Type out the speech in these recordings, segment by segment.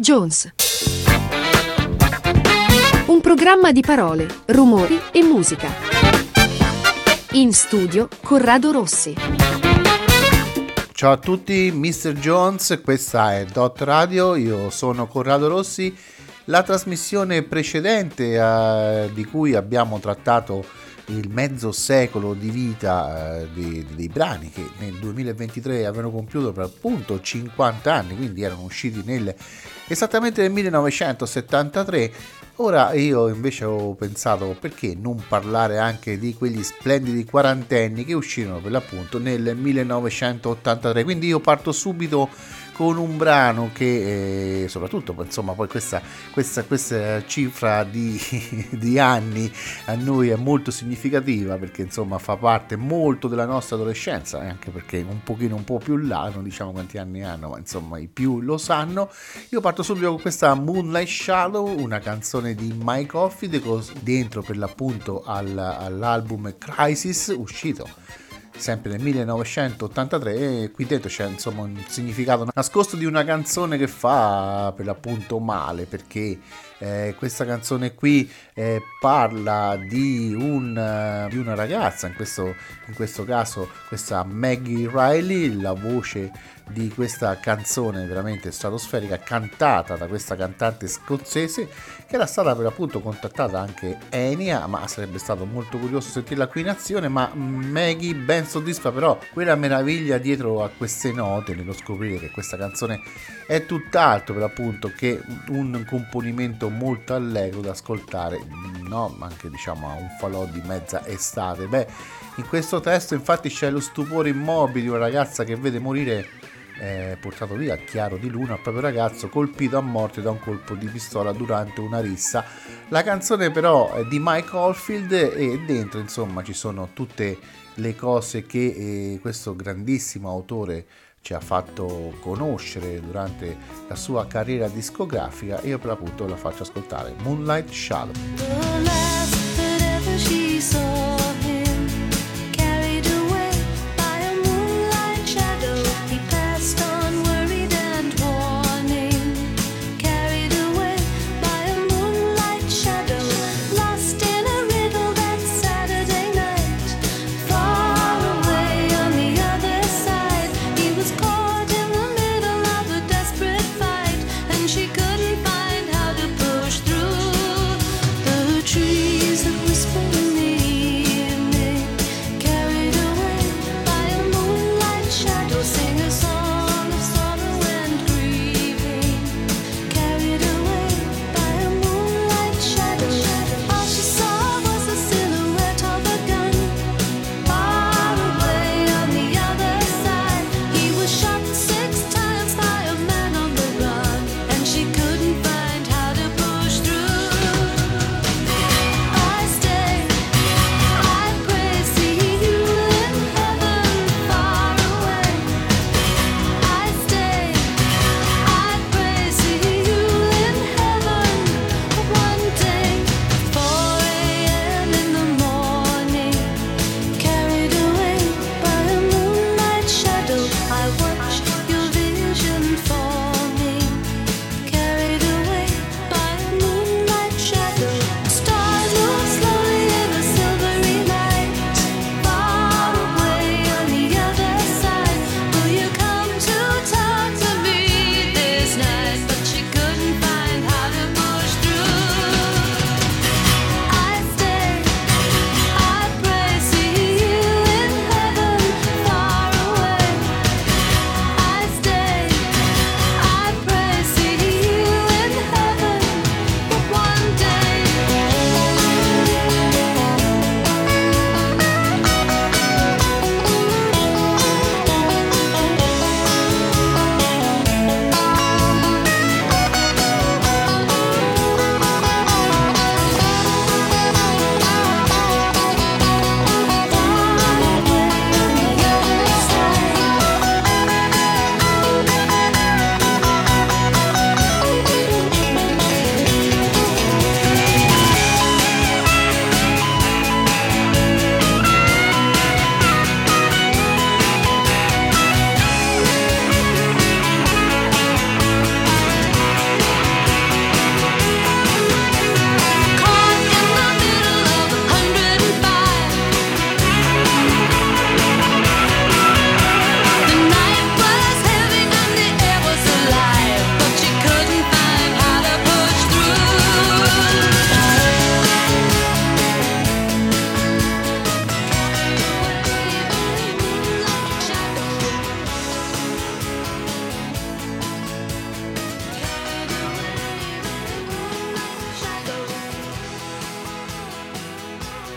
Jones. Un programma di parole, rumori e musica. In studio Corrado Rossi. Ciao a tutti, Mr. Jones, questa è Dot Radio, io sono Corrado Rossi. La trasmissione precedente eh, di cui abbiamo trattato il mezzo secolo di vita eh, dei, dei, brani che nel 2023 avevano compiuto per appunto 50 anni, quindi erano usciti nel, esattamente nel 1973. Ora io invece ho pensato perché non parlare anche di quegli splendidi quarantenni che uscirono per l'appunto nel 1983. Quindi io parto subito con un brano che eh, soprattutto insomma poi questa, questa, questa cifra di, di, anni a noi è molto significativa perché insomma fa parte molto della nostra adolescenza anche perché un pochino un po' più là non diciamo quanti anni hanno ma insomma i più lo sanno. Io parto subito con questa Moonlight Shadow una canzone di Mike Coffey dentro per l'appunto al, all'album Crisis uscito sempre nel 1983 e qui dentro c'è insomma un significato nascosto di una canzone che fa per l'appunto male perché eh, questa canzone qui eh, parla di, un, di, una ragazza in questo, in questo caso questa Maggie Riley la voce di questa canzone veramente stratosferica cantata da questa cantante scozzese che era stata per l'appunto contattata anche Enia ma sarebbe stato molto curioso sentirla qui in azione ma Maggie ben soddisfa però quella meraviglia dietro a queste note nello scoprire che questa canzone è tutt'altro per l'appunto che un componimento molto allegro da ascoltare no? anche diciamo a un falò di mezza estate beh in questo testo infatti c'è lo stupore immobile di una ragazza che vede morire eh, portato via chiaro di luna il proprio ragazzo colpito a morte da un colpo di pistola durante una rissa. La canzone però è di Mike Oldfield e dentro insomma ci sono tutte le cose che eh, questo grandissimo autore ci ha fatto conoscere durante la sua carriera discografica e io per l'appunto la faccio ascoltare Moonlight Shallow.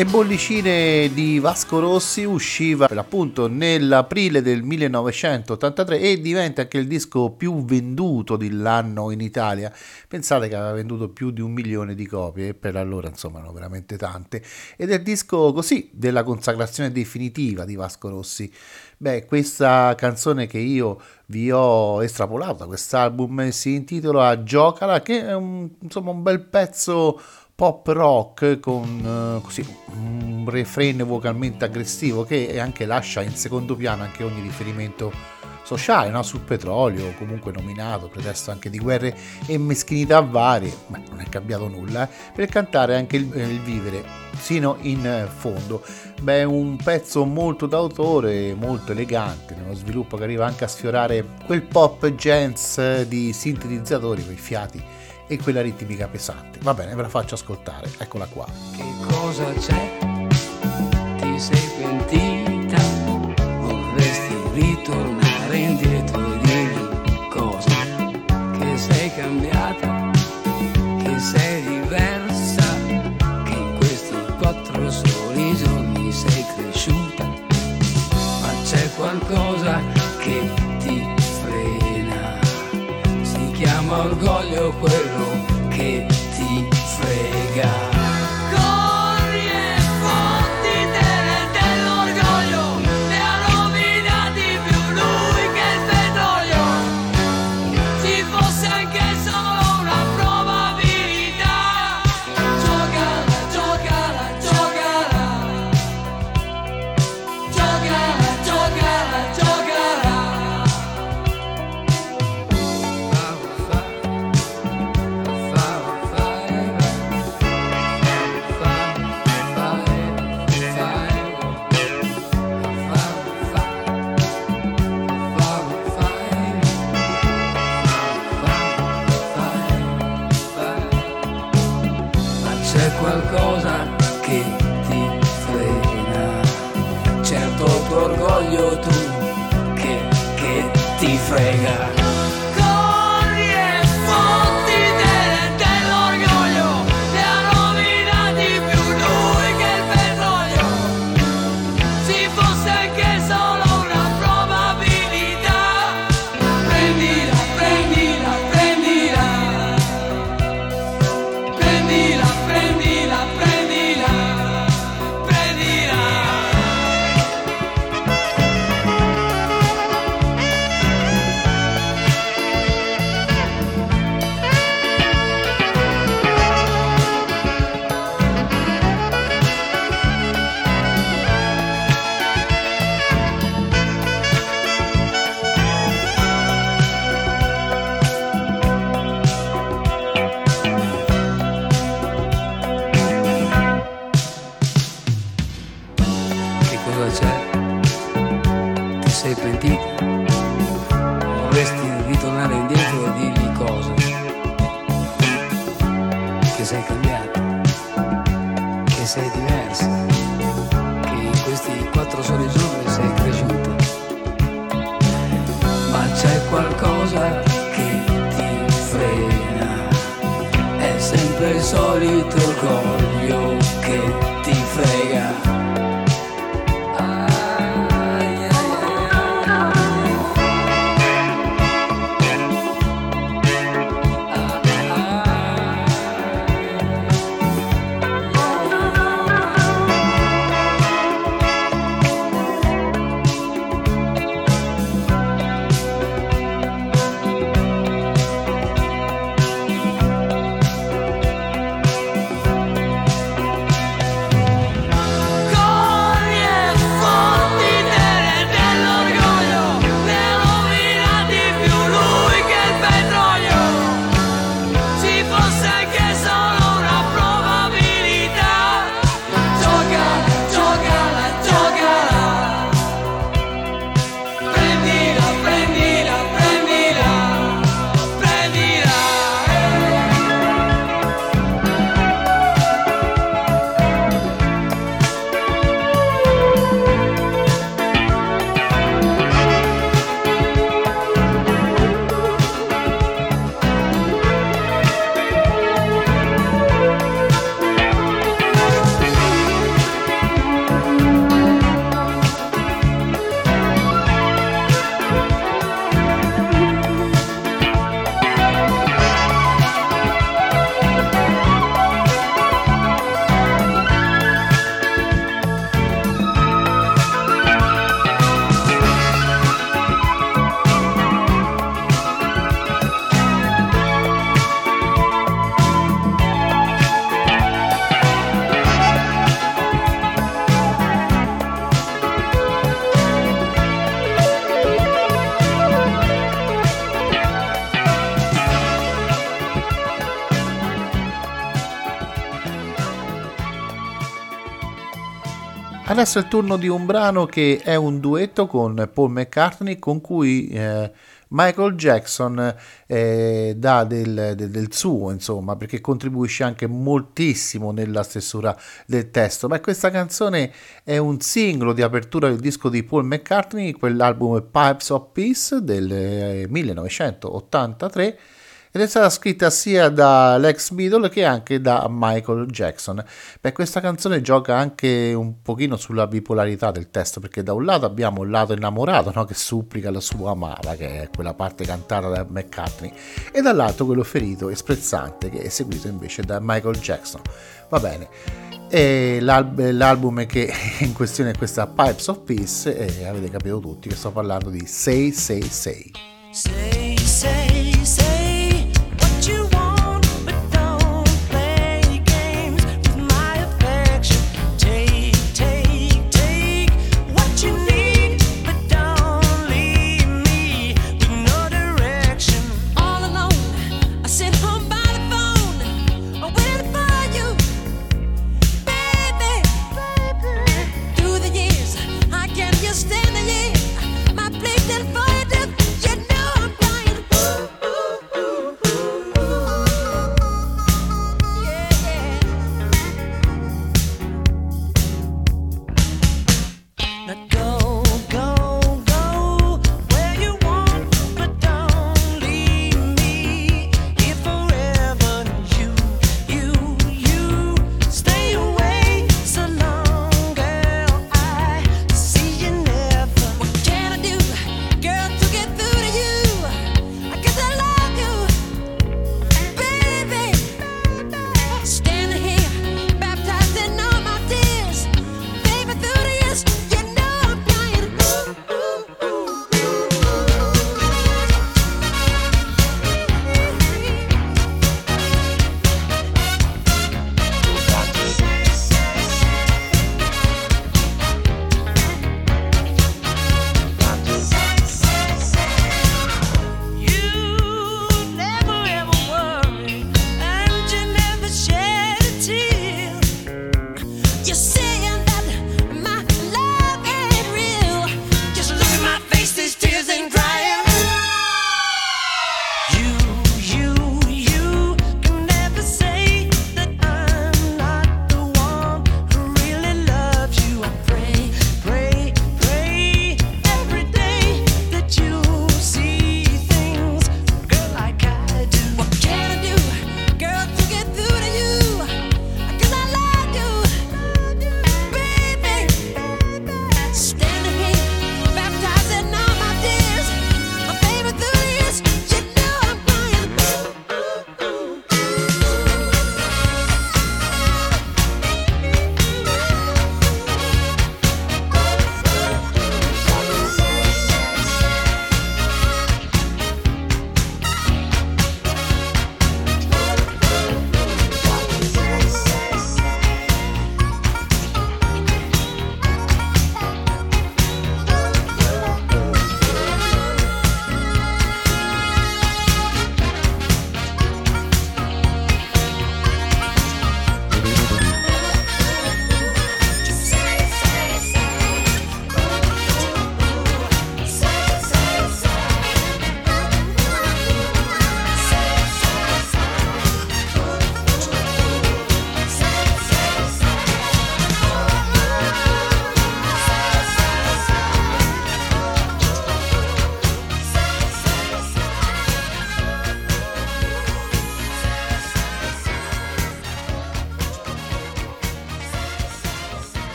E Bollicine di Vasco Rossi usciva appunto nell'aprile del 1983 e diventa anche il disco più venduto dell'anno in Italia. Pensate che aveva venduto più di un milione di copie e per allora insomma erano veramente tante. Ed è il disco così della consacrazione definitiva di Vasco Rossi. Beh, questa canzone che io vi ho estrapolato da quest'album si intitola Giocala, che è un, insomma un bel pezzo pop rock con uh, così, un refrain vocalmente aggressivo che anche lascia in secondo piano anche ogni riferimento sociale no? sul petrolio, comunque nominato, pretesto anche di guerre e meschinità varie, ma non è cambiato nulla, eh? per cantare anche il, eh, il vivere sino in fondo. Beh, un pezzo molto d'autore, molto elegante, nello sviluppo che arriva anche a sfiorare quel pop jazz di sintetizzatori, quei fiati e quella ritmica pesante. Va bene, ve la faccio ascoltare, eccola qua. Che cosa c'è? Ti sei pentita? Vorresti ritornare indietro e dirgli cosa? Che sei cambiata? Orgoglio quello Adesso è il turno di un brano che è un duetto con Paul McCartney con cui eh, Michael Jackson eh, dà del, del, del, suo, insomma, perché contribuisce anche moltissimo nella stesura del testo. Ma questa canzone è un singolo di apertura del disco di Paul McCartney, quell'album Pipes of Peace del eh, 1983 ed è stata scritta sia da Lex Beatle che anche da Michael Jackson. Beh, questa canzone gioca anche un pochino sulla bipolarità del testo, perché da un lato abbiamo il lato innamorato no? che supplica la sua amata, che è quella parte cantata da McCartney, e dall'altro quello ferito e sprezzante che è eseguito invece da Michael Jackson. Va bene. E l'alb- l'album che in questione è questa Pipes of Peace e avete capito tutti che sto parlando di Say Say. Say, say,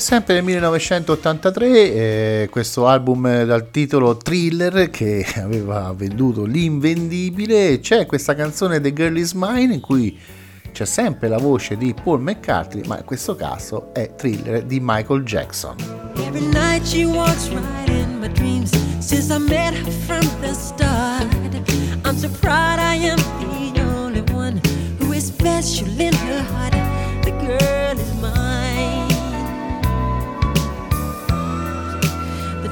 sempre nel 1983 eh, questo album dal titolo Thriller che aveva venduto l'invendibile c'è questa canzone The Girl Is Mine in cui c'è sempre la voce di Paul McCartney ma in questo caso è Thriller di Michael Jackson. Every night she walks right in my dreams Since I met her from the start. I'm so proud I am the only one Who is special in her heart. The girl is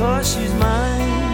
because she's mine.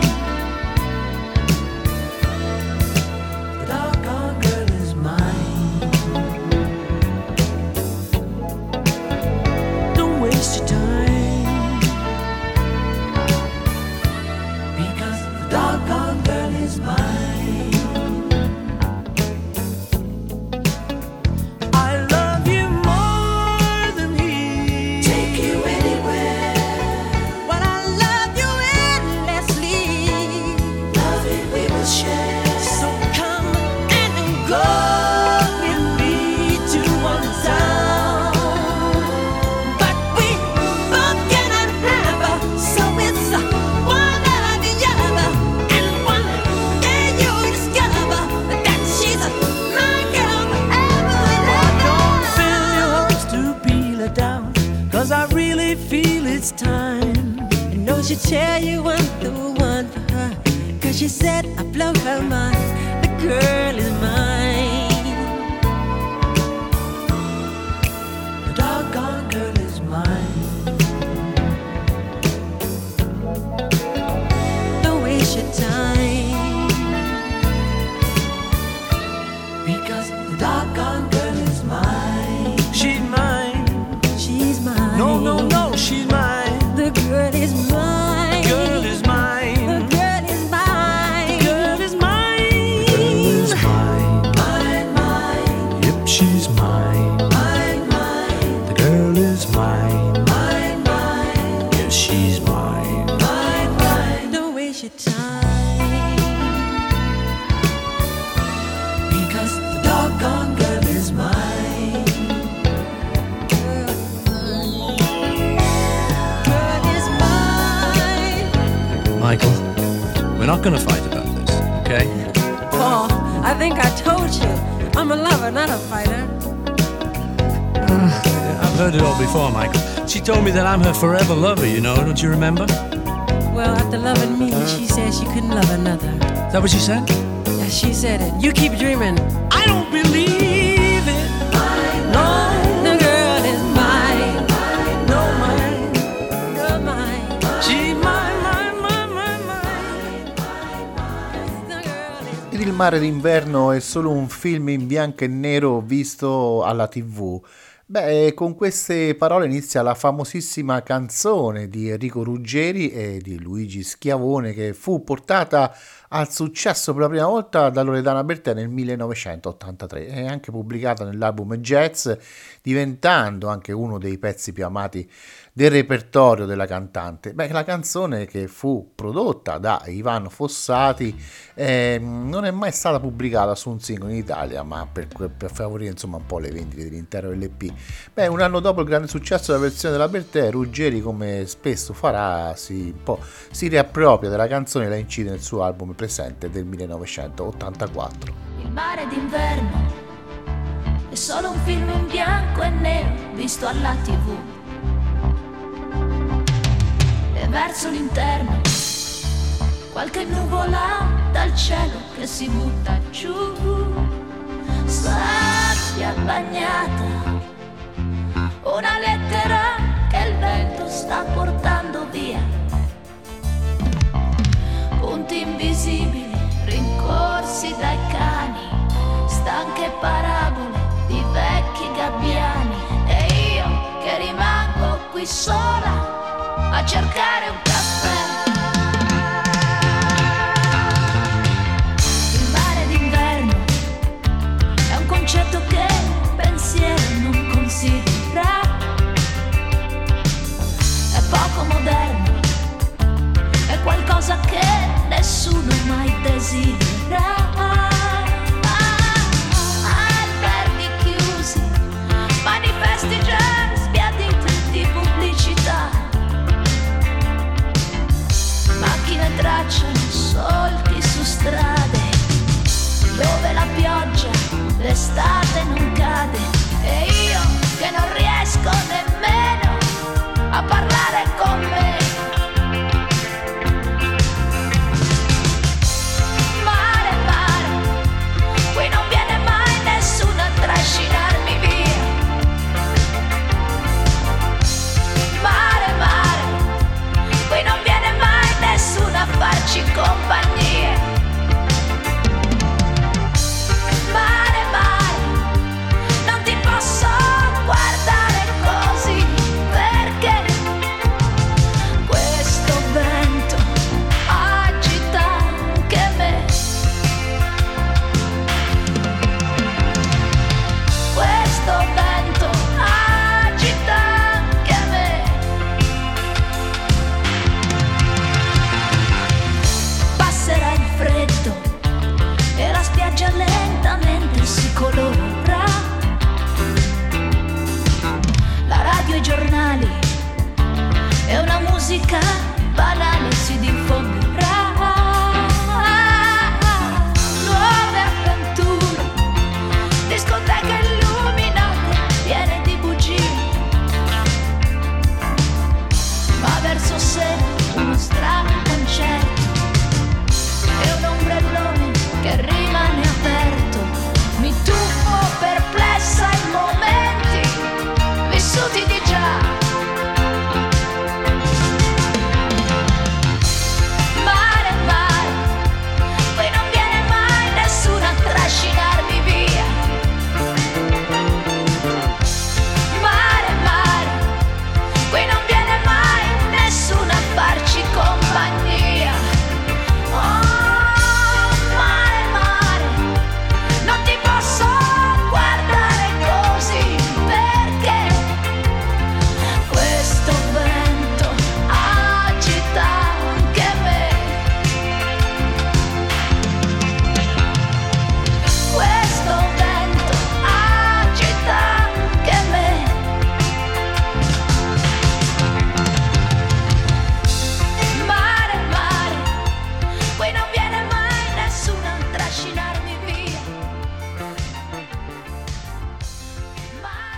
I'm her forever lover, you know, don't you remember? Well, after loving me, she said she couldn't love another. Is that what she said? Yeah, she said it. You keep dreaming. I don't believe it. No, The girl is mine. no, mine. You're mine. She's mine, mine, mine, mine, mine. The girl is Il mare d'inverno è solo un film in bianco e nero visto alla tv. Beh, con queste parole inizia la famosissima canzone di Enrico Ruggeri e di Luigi Schiavone che fu portata al successo per la prima volta da Loredana Bertè nel 1983 e anche pubblicata nell'album Jazz, diventando anche uno dei pezzi più amati del repertorio della cantante. Beh, la canzone che fu prodotta da Ivano Fossati eh, non è mai stata pubblicata su un singolo in Italia, ma per, per favorire insomma un po' le vendite dell'intero LP. Beh, un anno dopo il grande successo della versione della Bertè, Ruggeri, come spesso farà, si, si riappropria della canzone e la incide nel suo album presente del 1984. Il mare d'inverno è solo un film in bianco e nero visto alla tv. E verso l'interno qualche nuvola dal cielo che si butta giù. Sabbia bagnata, una lettera che il vento sta portando via. Punti invisibili rincorsi dai cani, stanche parabole di vecchi gabbiani. E io che rimango qui sola a cercare un caffè. Il mare d'inverno è un concetto che pensiero non considera. È poco moderno, è qualcosa che nessuno mai desidera.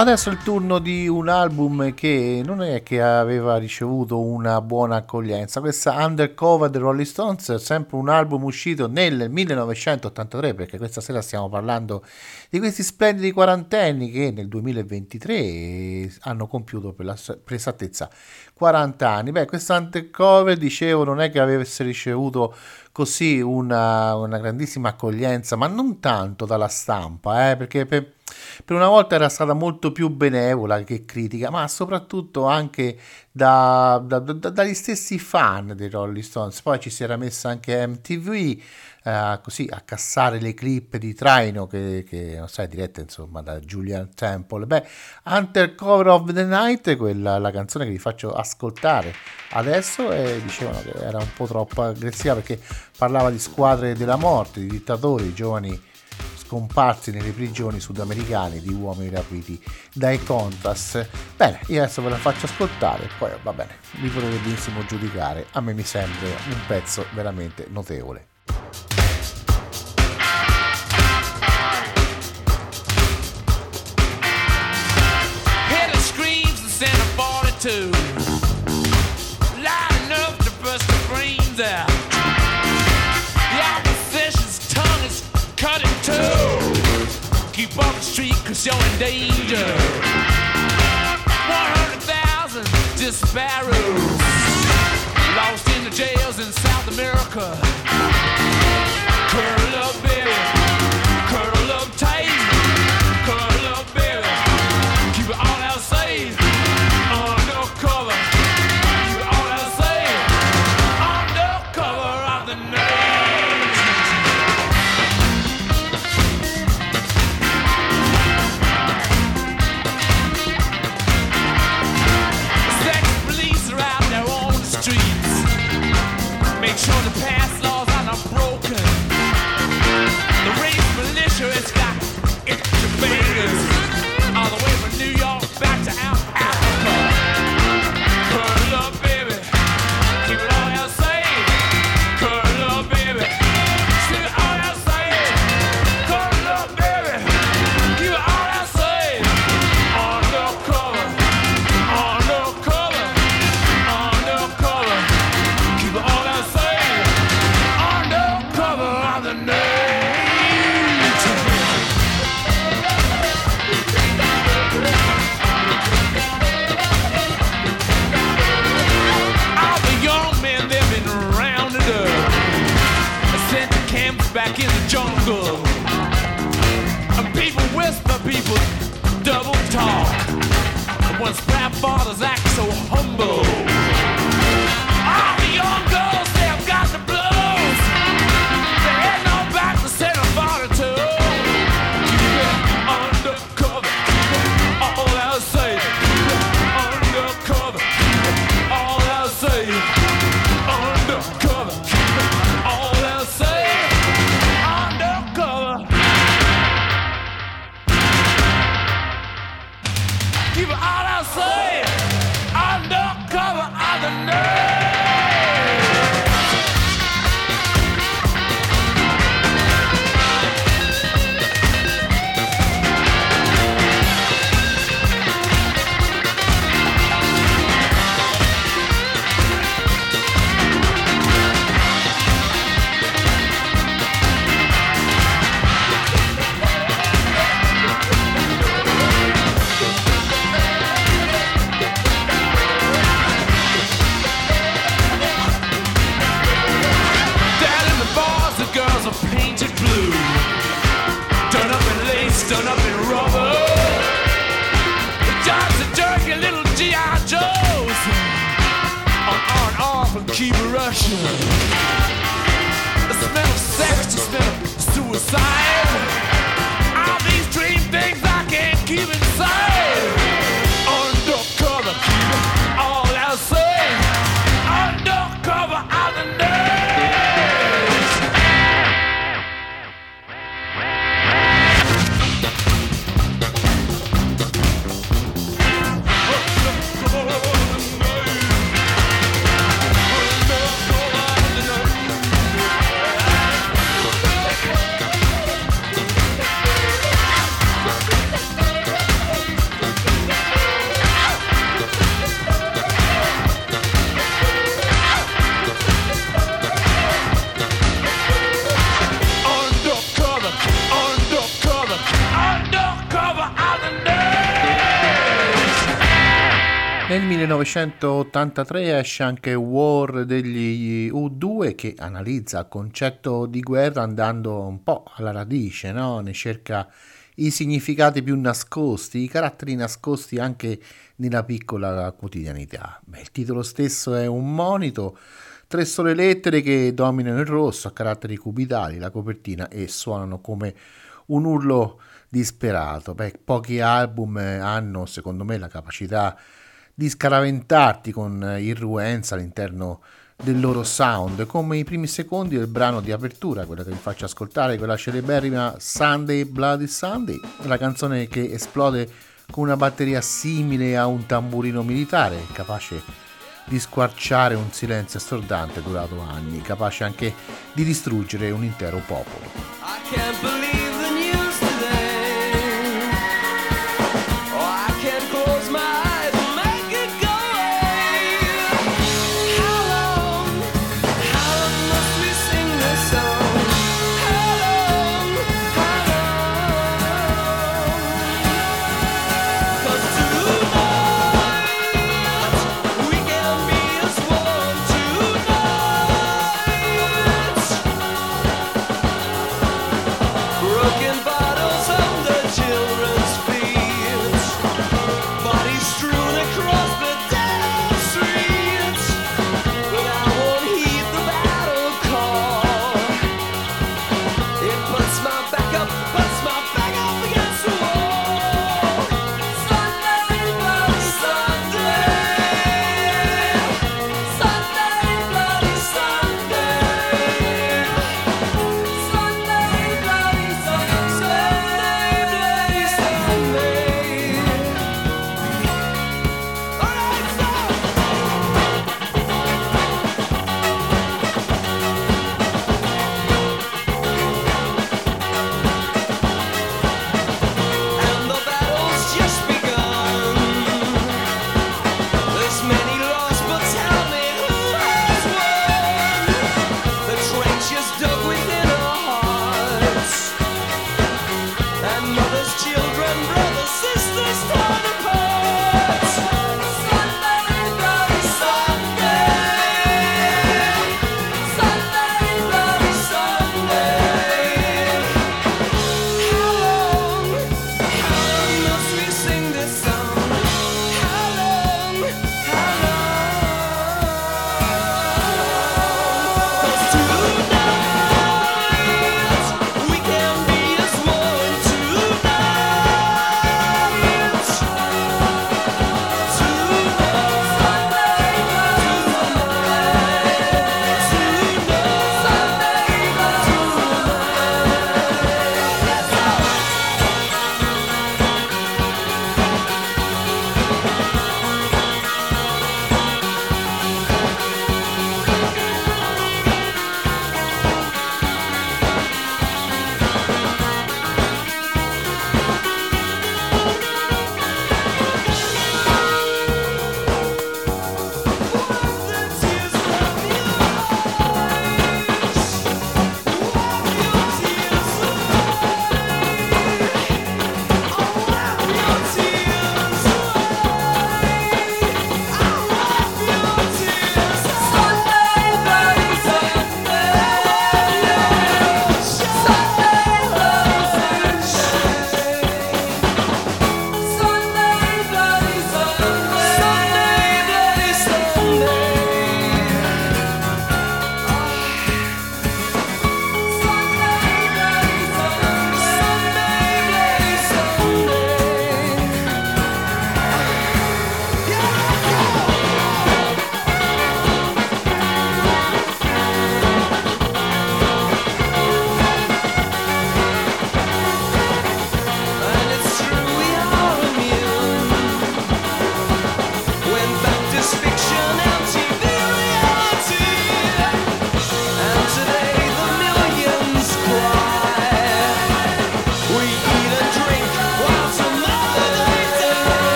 Adesso è il turno di un album che non è che aveva ricevuto una buona accoglienza. Questa Undercover dei Rolling Stones è sempre un album uscito nel 1983, perché questa sera stiamo parlando di questi splendidi quarantenni che nel 2023 hanno compiuto per la per esattezza 40 anni. Beh, questa Undercover, dicevo, non è che avesse ricevuto così una, una grandissima accoglienza, ma non tanto dalla stampa, eh, perché per, per una volta era stata molto più benevola che critica, ma soprattutto anche da- da- da- dagli stessi fan dei Rolling Stones. Poi ci si era messa anche MTV eh, così a cassare le clip di traino che, che non sai, dirette insomma da Julian Temple. Beh, Hunter Cover of the Night, quella la canzone che vi faccio ascoltare adesso, e dicevano che era un po' troppo aggressiva perché parlava di squadre della morte, di dittatori, giovani scomparsi nelle prigioni sudamericane di uomini rapiti dai Contras. Bene, io adesso ve la faccio ascoltare, poi va bene, vi potete benissimo giudicare. A me mi sembra un pezzo veramente notevole. You're in danger. 100,000 disparados. Lost in the jails in South America. Once rap fathers act so humble. 1983 esce anche War degli U2 che analizza il concetto di guerra andando un po' alla radice, no? ne cerca i significati più nascosti, i caratteri nascosti anche nella piccola quotidianità. Beh, il titolo stesso è un monito, tre sole lettere che dominano il rosso a caratteri cubitali, la copertina e suonano come un urlo disperato. Beh, pochi album eh, hanno, secondo me, la capacità di scaraventarti con irruenza all'interno del loro sound, come i primi secondi del brano di apertura, quella che vi faccio ascoltare, quella celeberrima Sunday Bloody Sunday, la canzone che esplode con una batteria simile a un tamburino militare, capace di squarciare un silenzio assordante durato anni, capace anche di distruggere un intero popolo.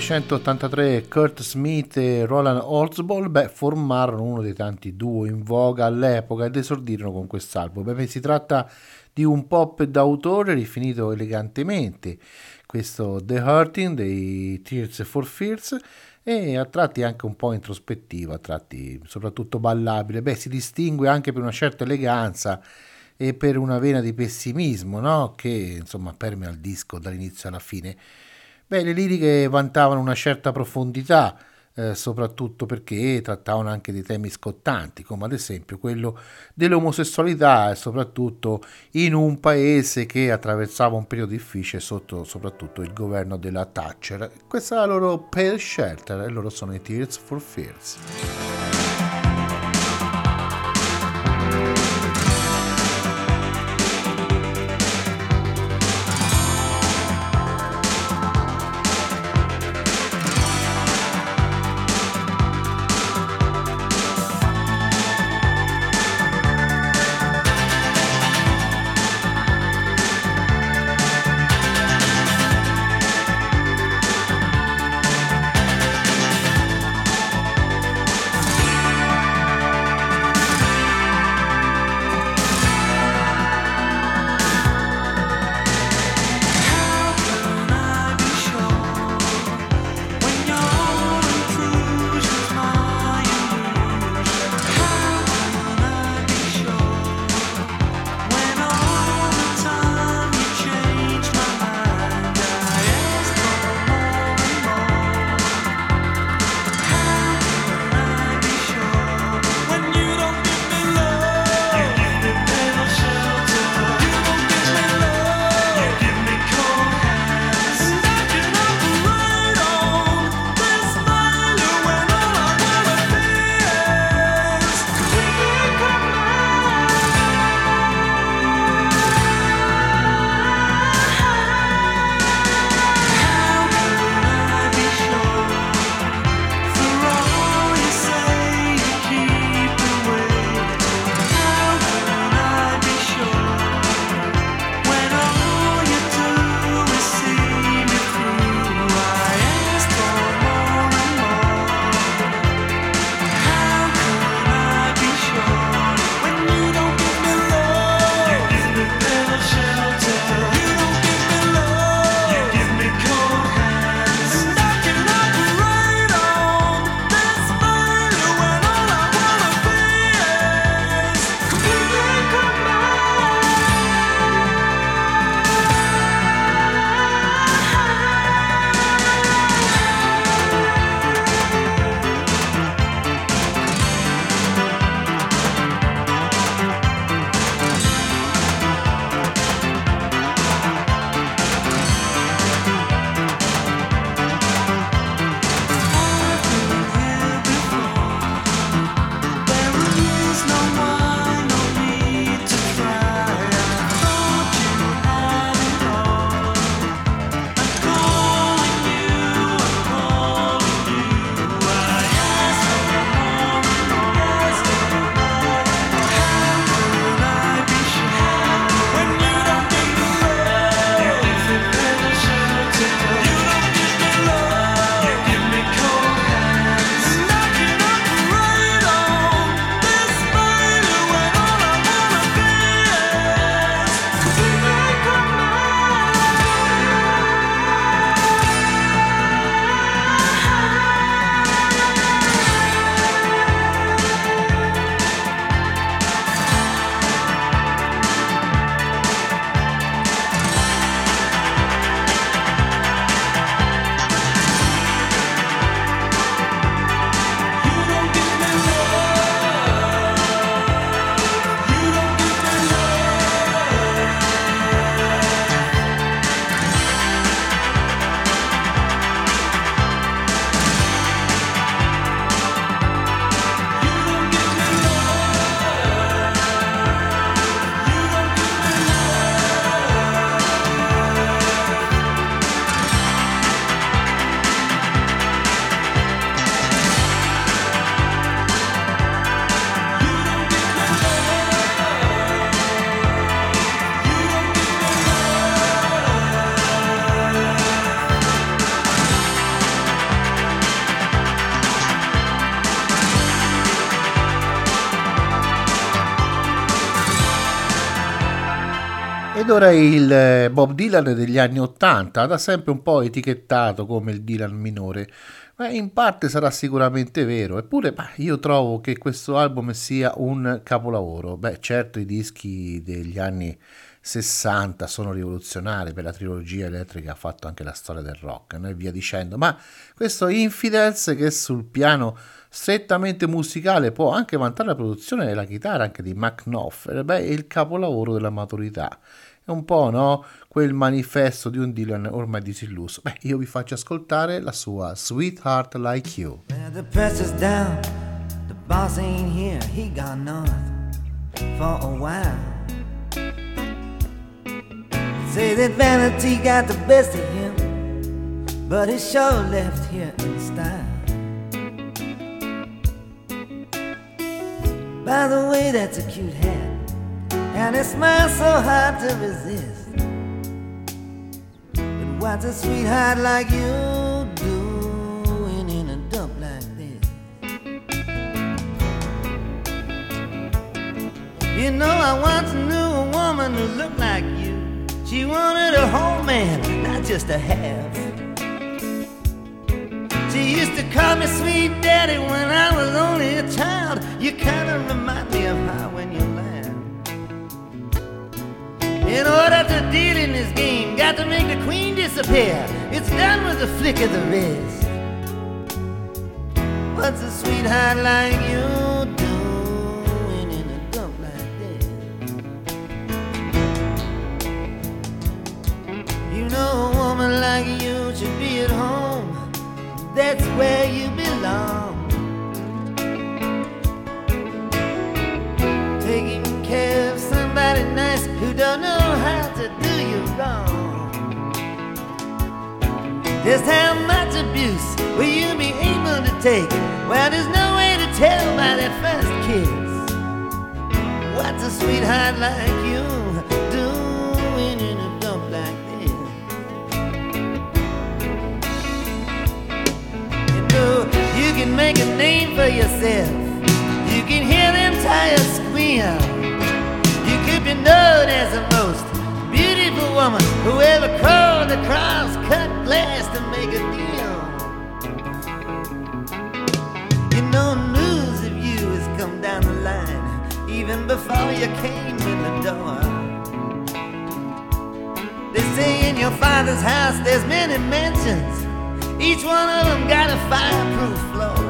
1983 Kurt Smith e Roland Holtzball beh, formarono uno dei tanti duo in voga all'epoca ed esordirono con quest'album. Beh, si tratta di un pop d'autore rifinito elegantemente, questo The Hurting dei Tears for Fears e a tratti anche un po' introspettivo, a tratti soprattutto ballabile. Beh, si distingue anche per una certa eleganza e per una vena di pessimismo, no? che insomma permea il disco dall'inizio alla fine. Beh, le liriche vantavano una certa profondità, eh, soprattutto perché trattavano anche di temi scottanti, come ad esempio quello dell'omosessualità e soprattutto in un paese che attraversava un periodo difficile sotto soprattutto il governo della Thatcher. Questa è la loro Pale Shelter e loro sono i Tears for Fears. Ora il eh, Bob Dylan degli anni 80, da sempre un po' etichettato come il Dylan minore. Beh, in parte sarà sicuramente vero, eppure bah, io trovo che questo album sia un capolavoro. Beh, certo i dischi degli anni 60 sono rivoluzionari per la trilogia elettrica ha fatto anche la storia del rock e via dicendo, ma questo Infidels che sul piano strettamente musicale può anche vantare la produzione della chitarra anche di Mac beh, è il capolavoro della maturità. Un po' no? quel manifesto di un Dylan ormai disilluso. Beh, io vi faccio ascoltare la sua Sweetheart Like You. The pressure's down, the boss ain't here, he gone north for a while. Say that vanity got the best of him, but he sure left here in style. By the way, that's a cute hat, and it smiles so hard to resist. But what's a sweetheart like you doing in a dump like this? You know, I once knew a woman who looked like you. She wanted a whole man, not just a half. She used to call me sweet daddy when I was only a child. You kinda remind me of her when you. In order to deal in this game, got to make the queen disappear. It's done with a flick of the wrist. What's a sweetheart like you doing in a dump like this? You know a woman like you should be at home. That's where you belong. Nice who don't know how to do you wrong. Just how much abuse will you be able to take? Well, there's no way to tell by that first kiss. What's a sweetheart like you doing in a dump like this? You know, you can make a name for yourself. You can hear them tires squeal. Be known as the most beautiful woman who ever crawled across cut glass to make a deal. You know, news of you has come down the line even before you came in the door. They say in your father's house there's many mansions. Each one of them got a fireproof floor.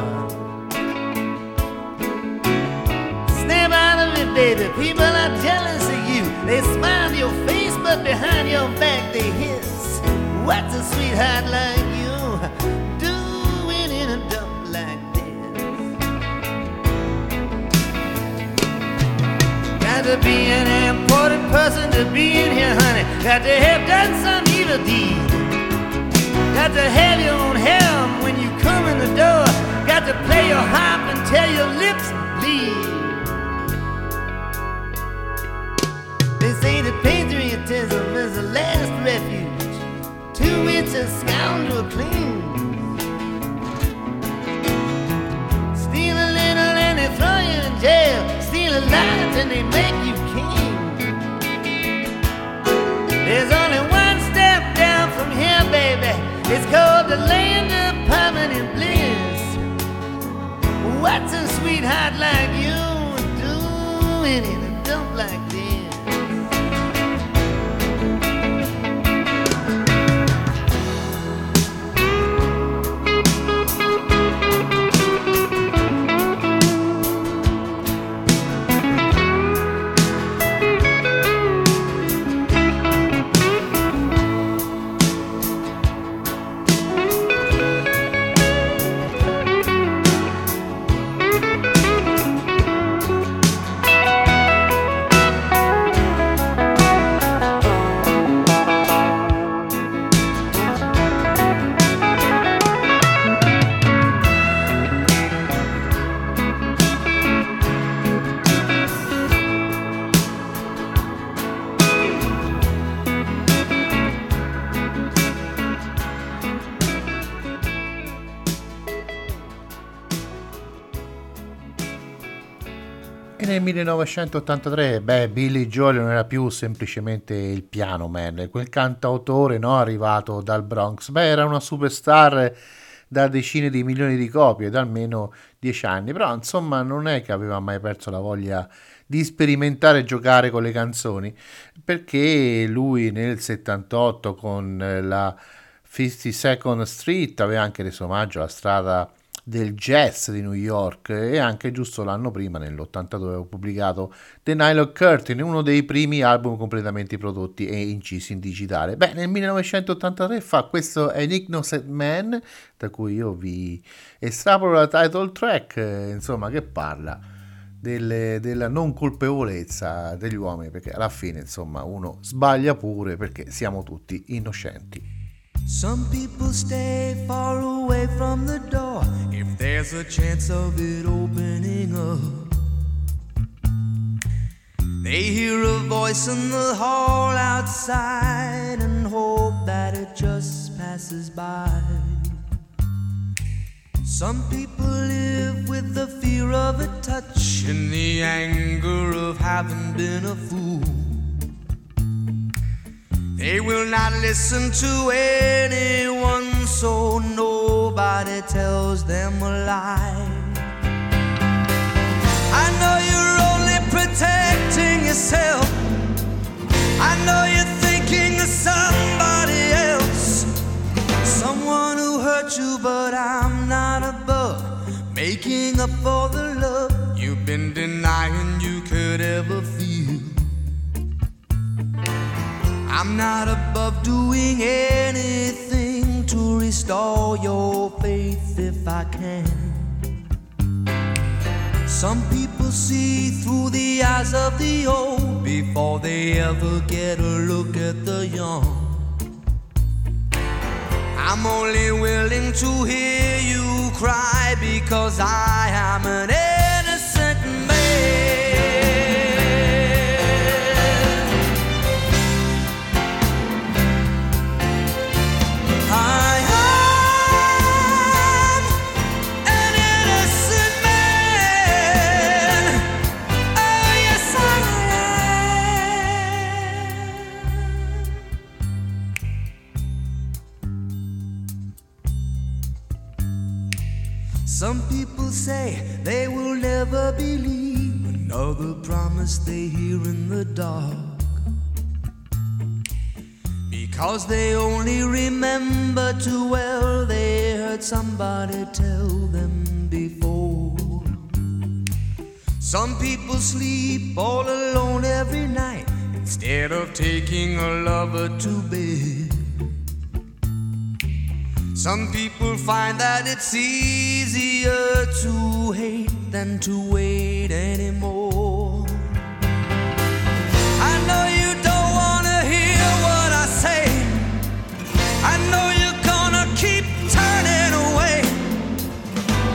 Snap out of it, baby. People are jealous. They smile your face, but behind your back they hiss. What's a sweetheart like you doing in a dump like this? Got to be an important person to be in here, honey. Got to have done some evil deed. Got to have your own helm when you come in the door. Got to play your harp until your lips They say that patriotism is the last refuge to which a scoundrel clings. Steal a little and they throw you in jail. Steal a lot and they make you king. There's only one step down from here, baby. It's called the land of permanent bliss. What's a sweetheart like you doing in a dump like this? nel 1983, beh, Billy Joel non era più semplicemente il piano man, quel cantautore no, arrivato dal Bronx, beh, era una superstar da decine di milioni di copie, da almeno dieci anni, però insomma non è che aveva mai perso la voglia di sperimentare e giocare con le canzoni, perché lui nel 78 con la 52nd Street aveva anche reso omaggio alla strada del jazz di New York e anche giusto l'anno prima, nell'82, avevo pubblicato The Nile of Curtain, uno dei primi album completamente prodotti e incisi in digitale. Beh, nel 1983 fa questo Enignosed Man, da cui io vi estrapolo la title track, insomma, che parla delle- della non colpevolezza degli uomini, perché alla fine, insomma, uno sbaglia pure perché siamo tutti innocenti. Some people stay far away from the door if there's a chance of it opening up. They hear a voice in the hall outside and hope that it just passes by. Some people live with the fear of a touch and the anger of having been a fool. They will not listen to anyone, so nobody tells them a lie. I know you're only protecting yourself. I know you're thinking of somebody else, someone who hurt you, but I'm not above making up for the love you've been denying you could ever feel. I'm not above doing anything to restore your faith if I can. Some people see through the eyes of the old before they ever get a look at the young. I'm only willing to hear you cry because I am an never believe another promise they hear in the dark. Because they only remember too well they heard somebody tell them before. Some people sleep all alone every night instead of taking a lover to bed. Some people find that it's easier to hate than to wait anymore. I know you don't wanna hear what I say. I know you're gonna keep turning away.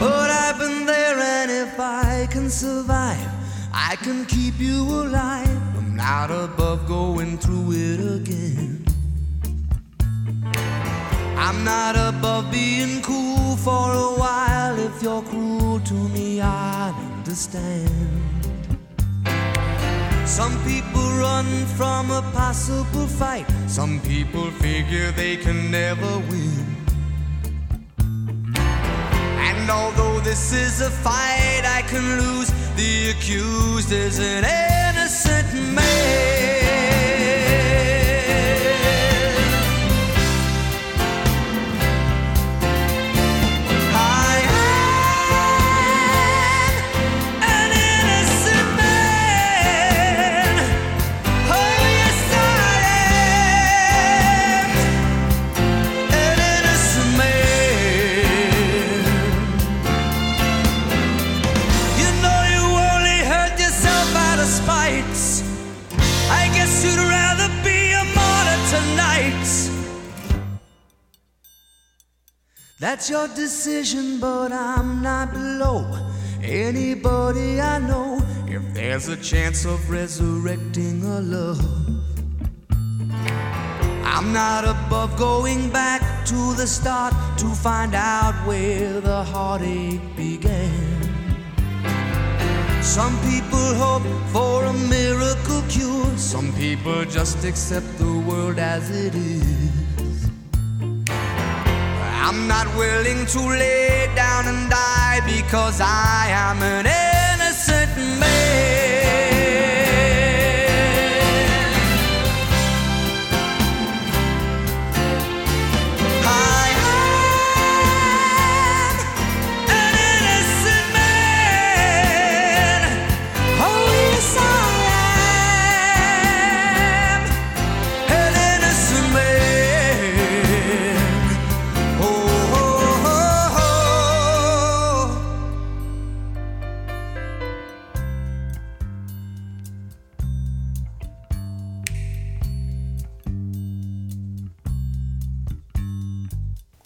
But I've been there, and if I can survive, I can keep you alive. I'm not above going through it again. I'm not above being cool for a while. If you're cruel to me, I understand. Some people run from a possible fight. Some people figure they can never win. And although this is a fight I can lose, the accused is an innocent man. That's your decision, but I'm not below anybody I know. If there's a chance of resurrecting a love, I'm not above going back to the start to find out where the heartache began. Some people hope for a miracle cure. Some people just accept the world as it is. I'm not willing to lay down and die because I am an innocent man.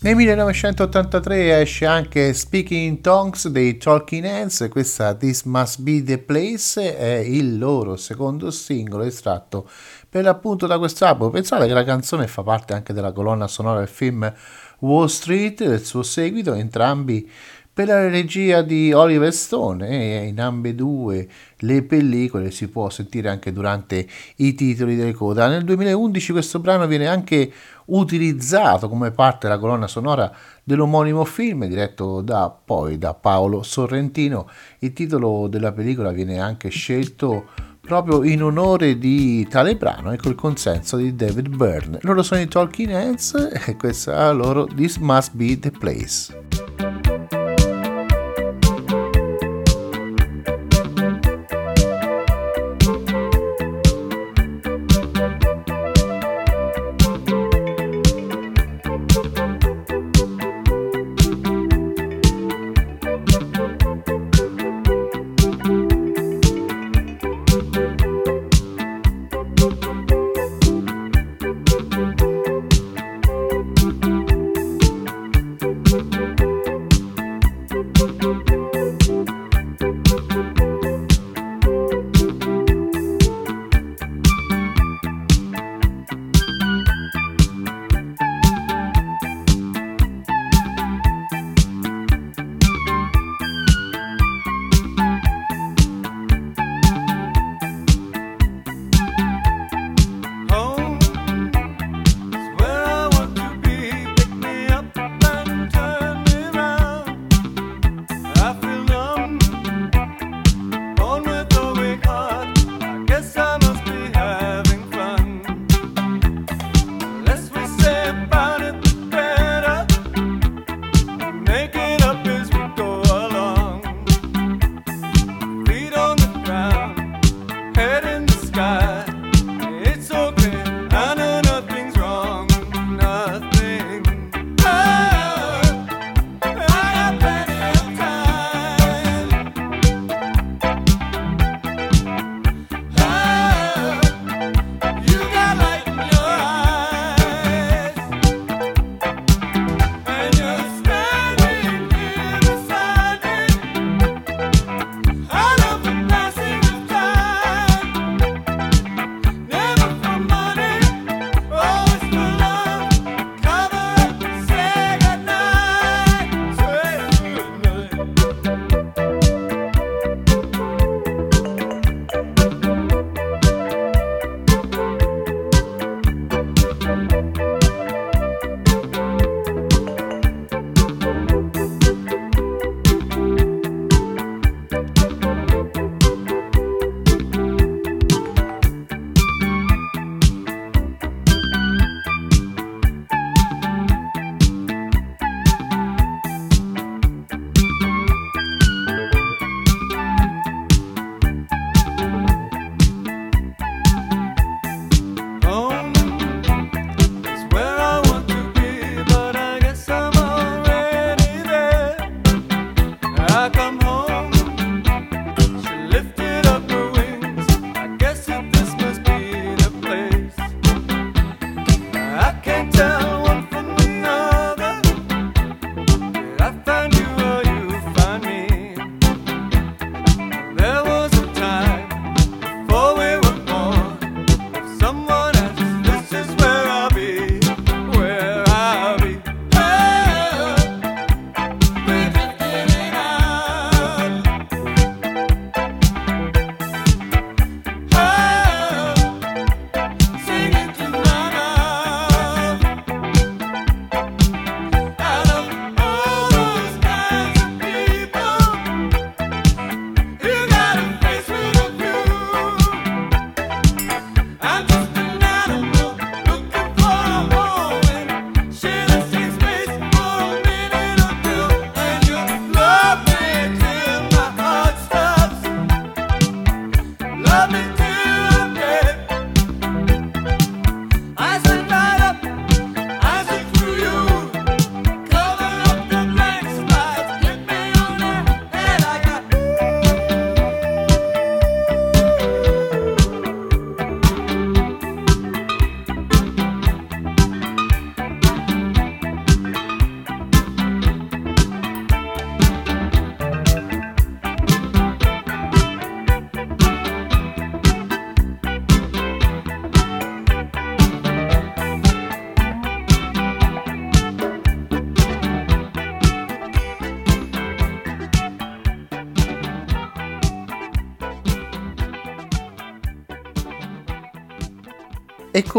Nel 1983 esce anche Speaking in Tongues dei Talking Heads, questa This Must Be the Place è il loro secondo singolo estratto per l'appunto da quest'album. Pensate che la canzone fa parte anche della colonna sonora del film Wall Street, del suo seguito, entrambi per la regia di Oliver Stone e in ambedue le pellicole si può sentire anche durante i titoli delle coda. Nel 2011 questo brano viene anche utilizzato come parte della colonna sonora dell'omonimo film diretto da, poi da Paolo Sorrentino. Il titolo della pellicola viene anche scelto proprio in onore di tale brano e col consenso di David Byrne. Loro sono i Talking Heads e questa loro This Must Be the Place.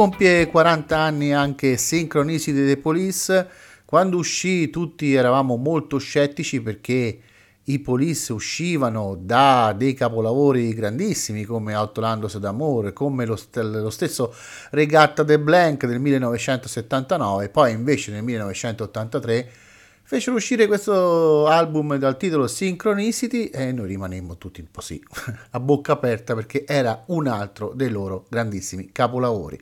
Compie 40 anni anche Synchronicity The Police. Quando uscì tutti eravamo molto scettici perché i Police uscivano da dei capolavori grandissimi come Outlandos d'Amore, come lo, st- lo stesso Regatta de Blank del 1979, poi invece nel 1983 fecero uscire questo album dal titolo Synchronicity e noi rimanemmo tutti un po' sì, a bocca aperta perché era un altro dei loro grandissimi capolavori.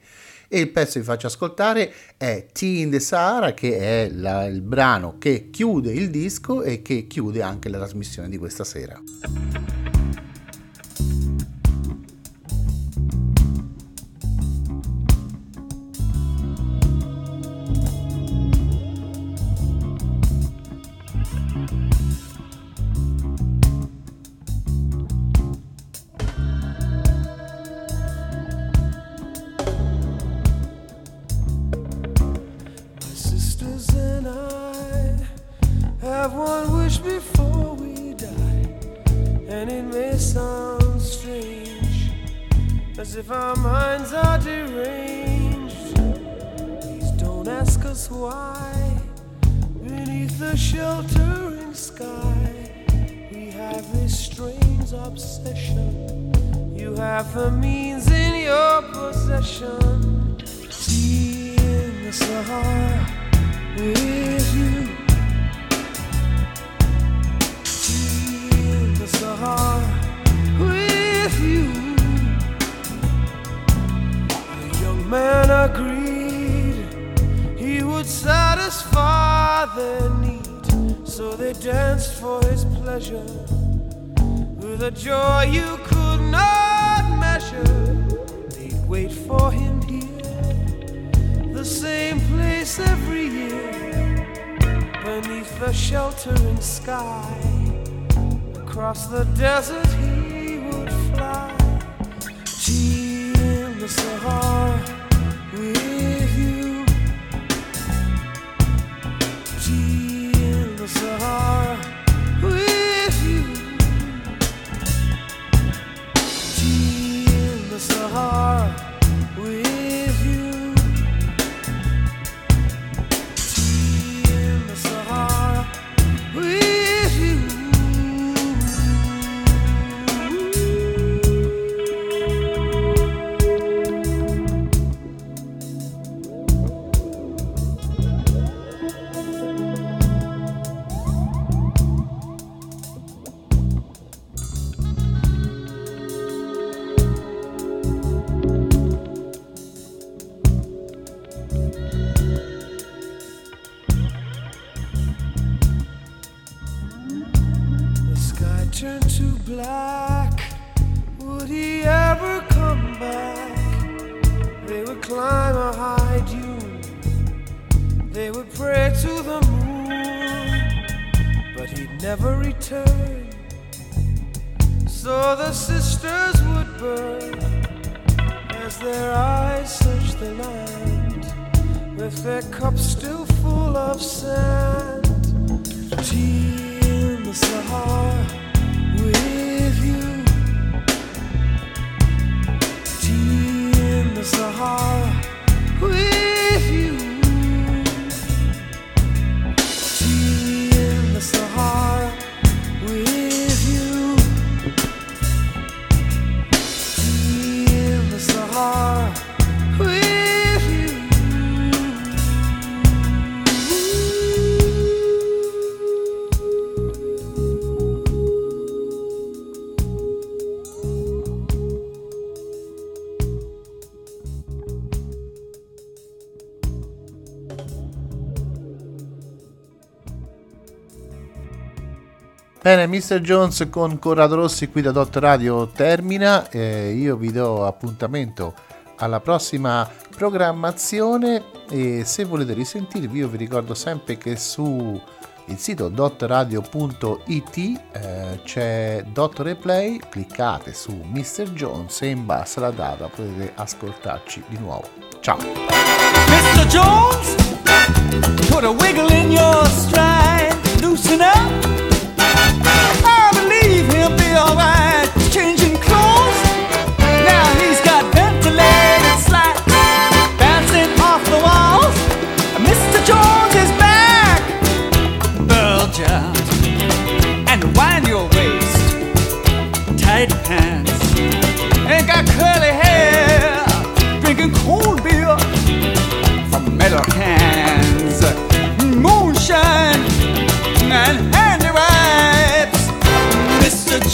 E il pezzo che vi faccio ascoltare è Tea in the Sahara, che è la- il brano che chiude il disco e che chiude anche la trasmissione di questa sera. Obsession. You have the means in your possession. Tea in the Sahara with you. Tea in the Sahara with you. The young man agreed he would satisfy their need, so they danced for his pleasure a joy you could not measure. They'd wait for him here, the same place every year, beneath the sheltering sky. Across the desert he would fly, tea in the Sahara with you. Bene, Mr. Jones con Corrado Rossi qui da Dot Radio termina. Eh, io vi do appuntamento alla prossima programmazione e se volete risentirvi io vi ricordo sempre che su il sito dotradio.it eh, c'è Dot Replay, cliccate su Mr. Jones e in basso alla data potete ascoltarci di nuovo. Ciao! Mr. Jones, put a wiggle in your stride, loosen up.